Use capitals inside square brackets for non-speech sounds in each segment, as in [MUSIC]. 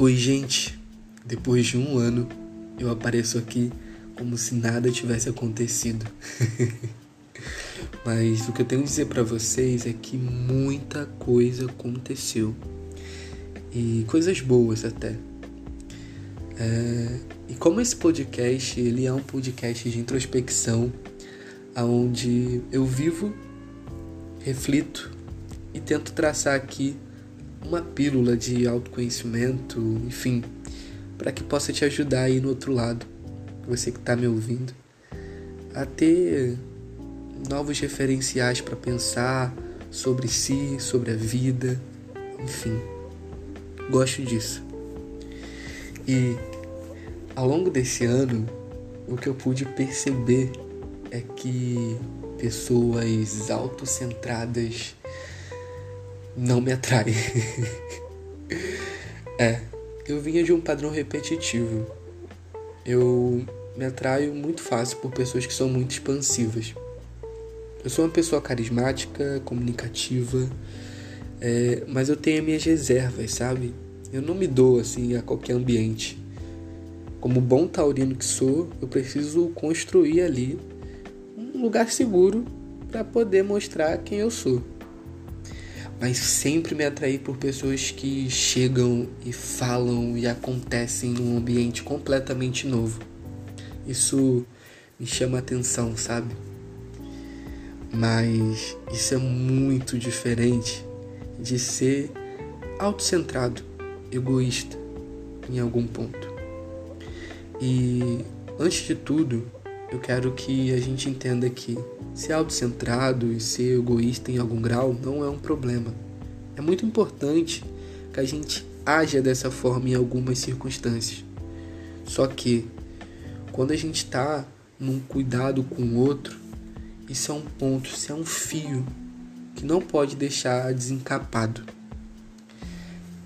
Oi, gente. Depois de um ano, eu apareço aqui como se nada tivesse acontecido. [LAUGHS] Mas o que eu tenho a dizer para vocês é que muita coisa aconteceu. E coisas boas até. É... E como esse podcast, ele é um podcast de introspecção, onde eu vivo, reflito e tento traçar aqui uma pílula de autoconhecimento, enfim, para que possa te ajudar aí no outro lado, você que está me ouvindo, a ter novos referenciais para pensar sobre si, sobre a vida, enfim. Gosto disso. E ao longo desse ano, o que eu pude perceber é que pessoas autocentradas não me atrai. [LAUGHS] é, eu vinha de um padrão repetitivo. Eu me atraio muito fácil por pessoas que são muito expansivas. Eu sou uma pessoa carismática, comunicativa, é, mas eu tenho minhas reservas, sabe? Eu não me dou assim a qualquer ambiente. Como bom taurino que sou, eu preciso construir ali um lugar seguro para poder mostrar quem eu sou mas sempre me atraí por pessoas que chegam e falam e acontecem num ambiente completamente novo. Isso me chama atenção, sabe? Mas isso é muito diferente de ser autocentrado, egoísta em algum ponto. E antes de tudo, eu quero que a gente entenda que ser autocentrado e ser egoísta em algum grau não é um problema. É muito importante que a gente haja dessa forma em algumas circunstâncias. Só que quando a gente está num cuidado com o outro, isso é um ponto, isso é um fio que não pode deixar desencapado.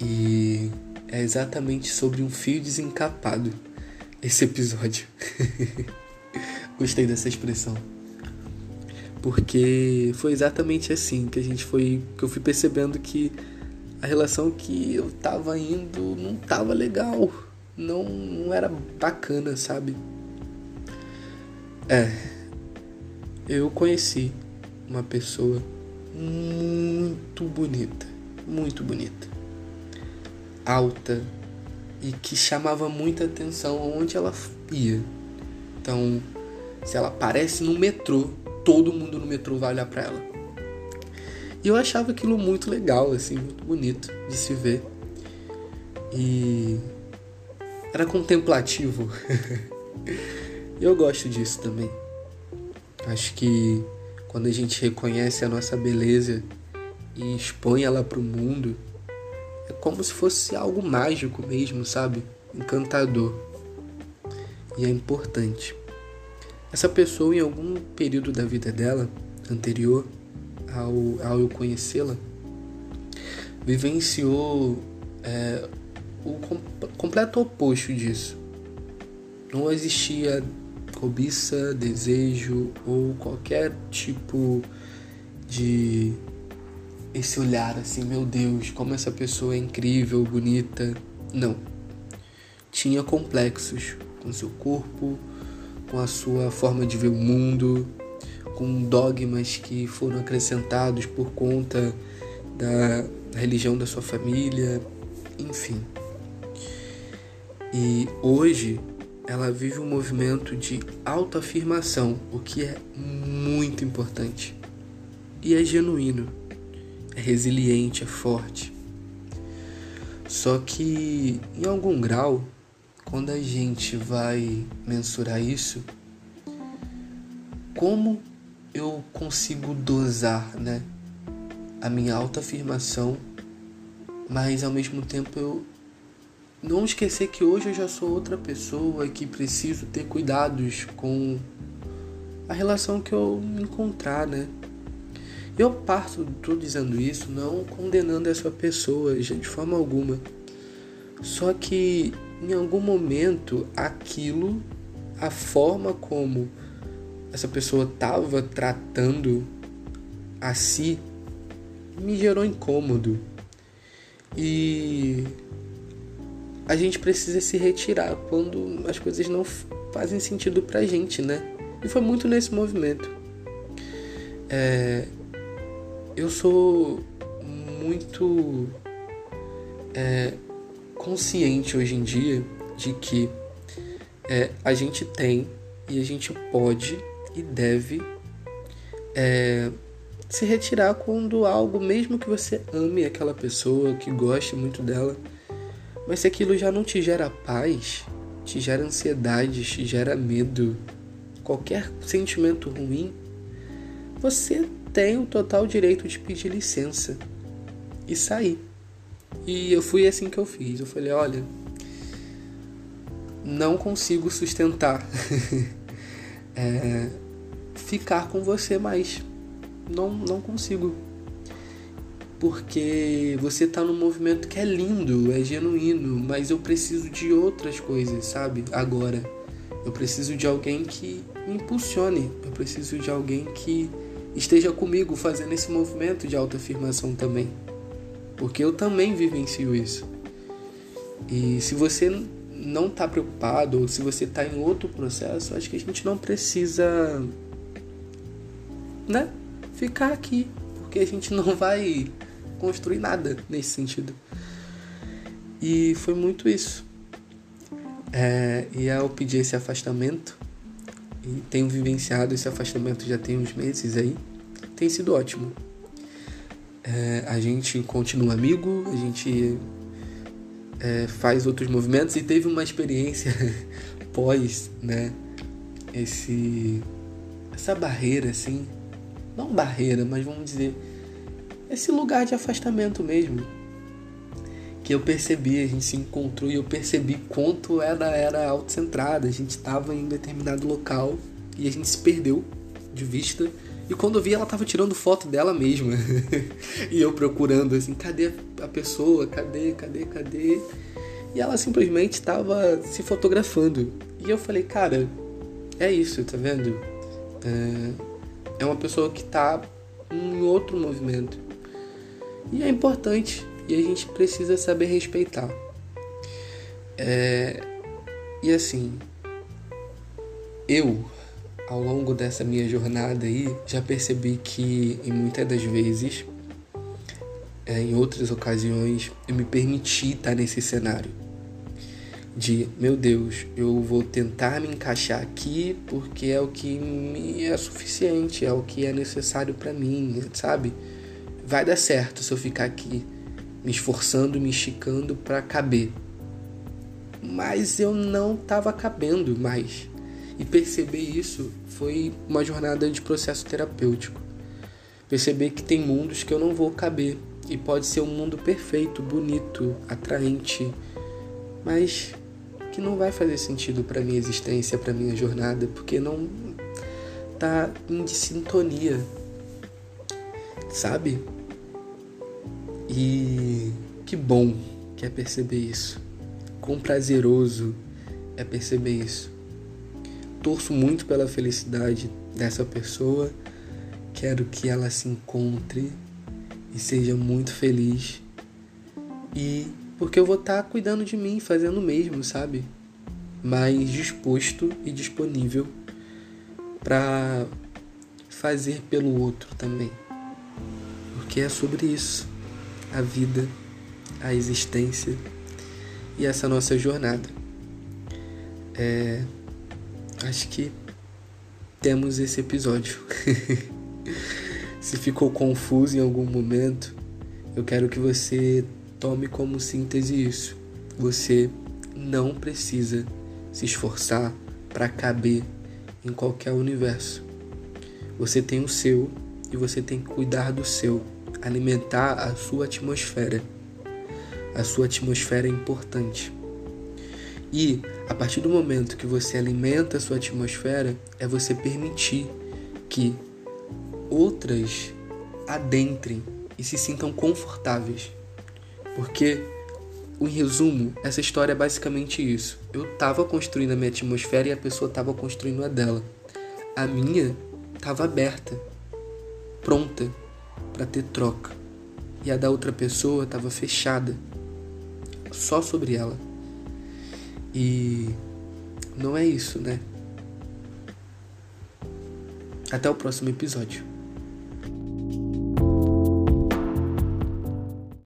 E é exatamente sobre um fio desencapado esse episódio. [LAUGHS] Gostei dessa expressão. Porque foi exatamente assim que a gente foi. que eu fui percebendo que a relação que eu tava indo não tava legal. Não, não era bacana, sabe? É. Eu conheci uma pessoa muito bonita. Muito bonita. Alta. E que chamava muita atenção onde ela ia. Então, se ela aparece no metrô, todo mundo no metrô vai olhar para ela. E eu achava aquilo muito legal, assim, muito bonito de se ver. E era contemplativo. [LAUGHS] eu gosto disso também. Acho que quando a gente reconhece a nossa beleza e expõe ela para o mundo, é como se fosse algo mágico mesmo, sabe? Encantador. E é importante. Essa pessoa, em algum período da vida dela, anterior ao, ao eu conhecê-la, vivenciou é, o com, completo oposto disso. Não existia cobiça, desejo ou qualquer tipo de esse olhar assim, meu Deus, como essa pessoa é incrível, bonita. Não. Tinha complexos com seu corpo, com a sua forma de ver o mundo, com dogmas que foram acrescentados por conta da religião da sua família, enfim. E hoje ela vive um movimento de autoafirmação, o que é muito importante. E é genuíno, é resiliente, é forte. Só que em algum grau quando a gente vai mensurar isso, como eu consigo dosar, né, a minha autoafirmação, mas ao mesmo tempo eu não esquecer que hoje eu já sou outra pessoa e que preciso ter cuidados com a relação que eu encontrar, né? Eu parto, tô dizendo isso, não condenando essa pessoa de forma alguma. Só que em algum momento aquilo, a forma como essa pessoa estava tratando a si, me gerou incômodo. E a gente precisa se retirar quando as coisas não fazem sentido pra gente, né? E foi muito nesse movimento. É, eu sou muito é, consciente hoje em dia de que é, a gente tem e a gente pode e deve é, se retirar quando algo, mesmo que você ame aquela pessoa, que goste muito dela, mas se aquilo já não te gera paz, te gera ansiedade, te gera medo, qualquer sentimento ruim, você tem o total direito de pedir licença e sair. E eu fui assim que eu fiz. Eu falei, olha, não consigo sustentar é, [LAUGHS] ficar com você mais. Não, não consigo. Porque você tá num movimento que é lindo, é genuíno, mas eu preciso de outras coisas, sabe? Agora. Eu preciso de alguém que me impulsione. Eu preciso de alguém que esteja comigo fazendo esse movimento de autoafirmação também. Porque eu também vivencio isso. E se você não está preocupado ou se você está em outro processo, acho que a gente não precisa, né, ficar aqui, porque a gente não vai construir nada nesse sentido. E foi muito isso. É, e eu pedi esse afastamento e tenho vivenciado esse afastamento já tem uns meses aí. Tem sido ótimo. É, a gente continua amigo, a gente é, faz outros movimentos e teve uma experiência [LAUGHS] pós, né? Esse, essa barreira, assim, não barreira, mas vamos dizer, esse lugar de afastamento mesmo. Que eu percebi, a gente se encontrou e eu percebi quanto ela era autocentrada. A gente estava em um determinado local e a gente se perdeu de vista e quando eu vi, ela tava tirando foto dela mesma. [LAUGHS] e eu procurando assim, cadê a pessoa? Cadê, cadê, cadê? E ela simplesmente estava se fotografando. E eu falei, cara, é isso, tá vendo? É, é uma pessoa que tá em outro movimento. E é importante. E a gente precisa saber respeitar. É, e assim, eu ao longo dessa minha jornada aí, já percebi que em muitas das vezes, é, em outras ocasiões, eu me permiti estar nesse cenário de, meu Deus, eu vou tentar me encaixar aqui porque é o que me é suficiente, é o que é necessário para mim, sabe? Vai dar certo se eu ficar aqui me esforçando, me esticando para caber. Mas eu não estava cabendo mais. E perceber isso foi uma jornada de processo terapêutico. Perceber que tem mundos que eu não vou caber e pode ser um mundo perfeito, bonito, atraente, mas que não vai fazer sentido para minha existência, para minha jornada, porque não tá em sintonia, sabe? E que bom que é perceber isso. Quão prazeroso é perceber isso torço muito pela felicidade dessa pessoa. Quero que ela se encontre e seja muito feliz. E porque eu vou estar tá cuidando de mim, fazendo o mesmo, sabe? Mais disposto e disponível para fazer pelo outro também. Porque é sobre isso, a vida, a existência e essa nossa jornada. É, acho que temos esse episódio. [LAUGHS] Se ficou confuso em algum momento, eu quero que você tome como síntese isso. Você não precisa se esforçar para caber em qualquer universo. Você tem o seu e você tem que cuidar do seu, alimentar a sua atmosfera. A sua atmosfera é importante. E a partir do momento que você alimenta a sua atmosfera, é você permitir que outras adentrem e se sintam confortáveis. Porque, em resumo, essa história é basicamente isso. Eu estava construindo a minha atmosfera e a pessoa estava construindo a dela. A minha estava aberta, pronta para ter troca. E a da outra pessoa estava fechada, só sobre ela E não é isso, né? Até o próximo episódio.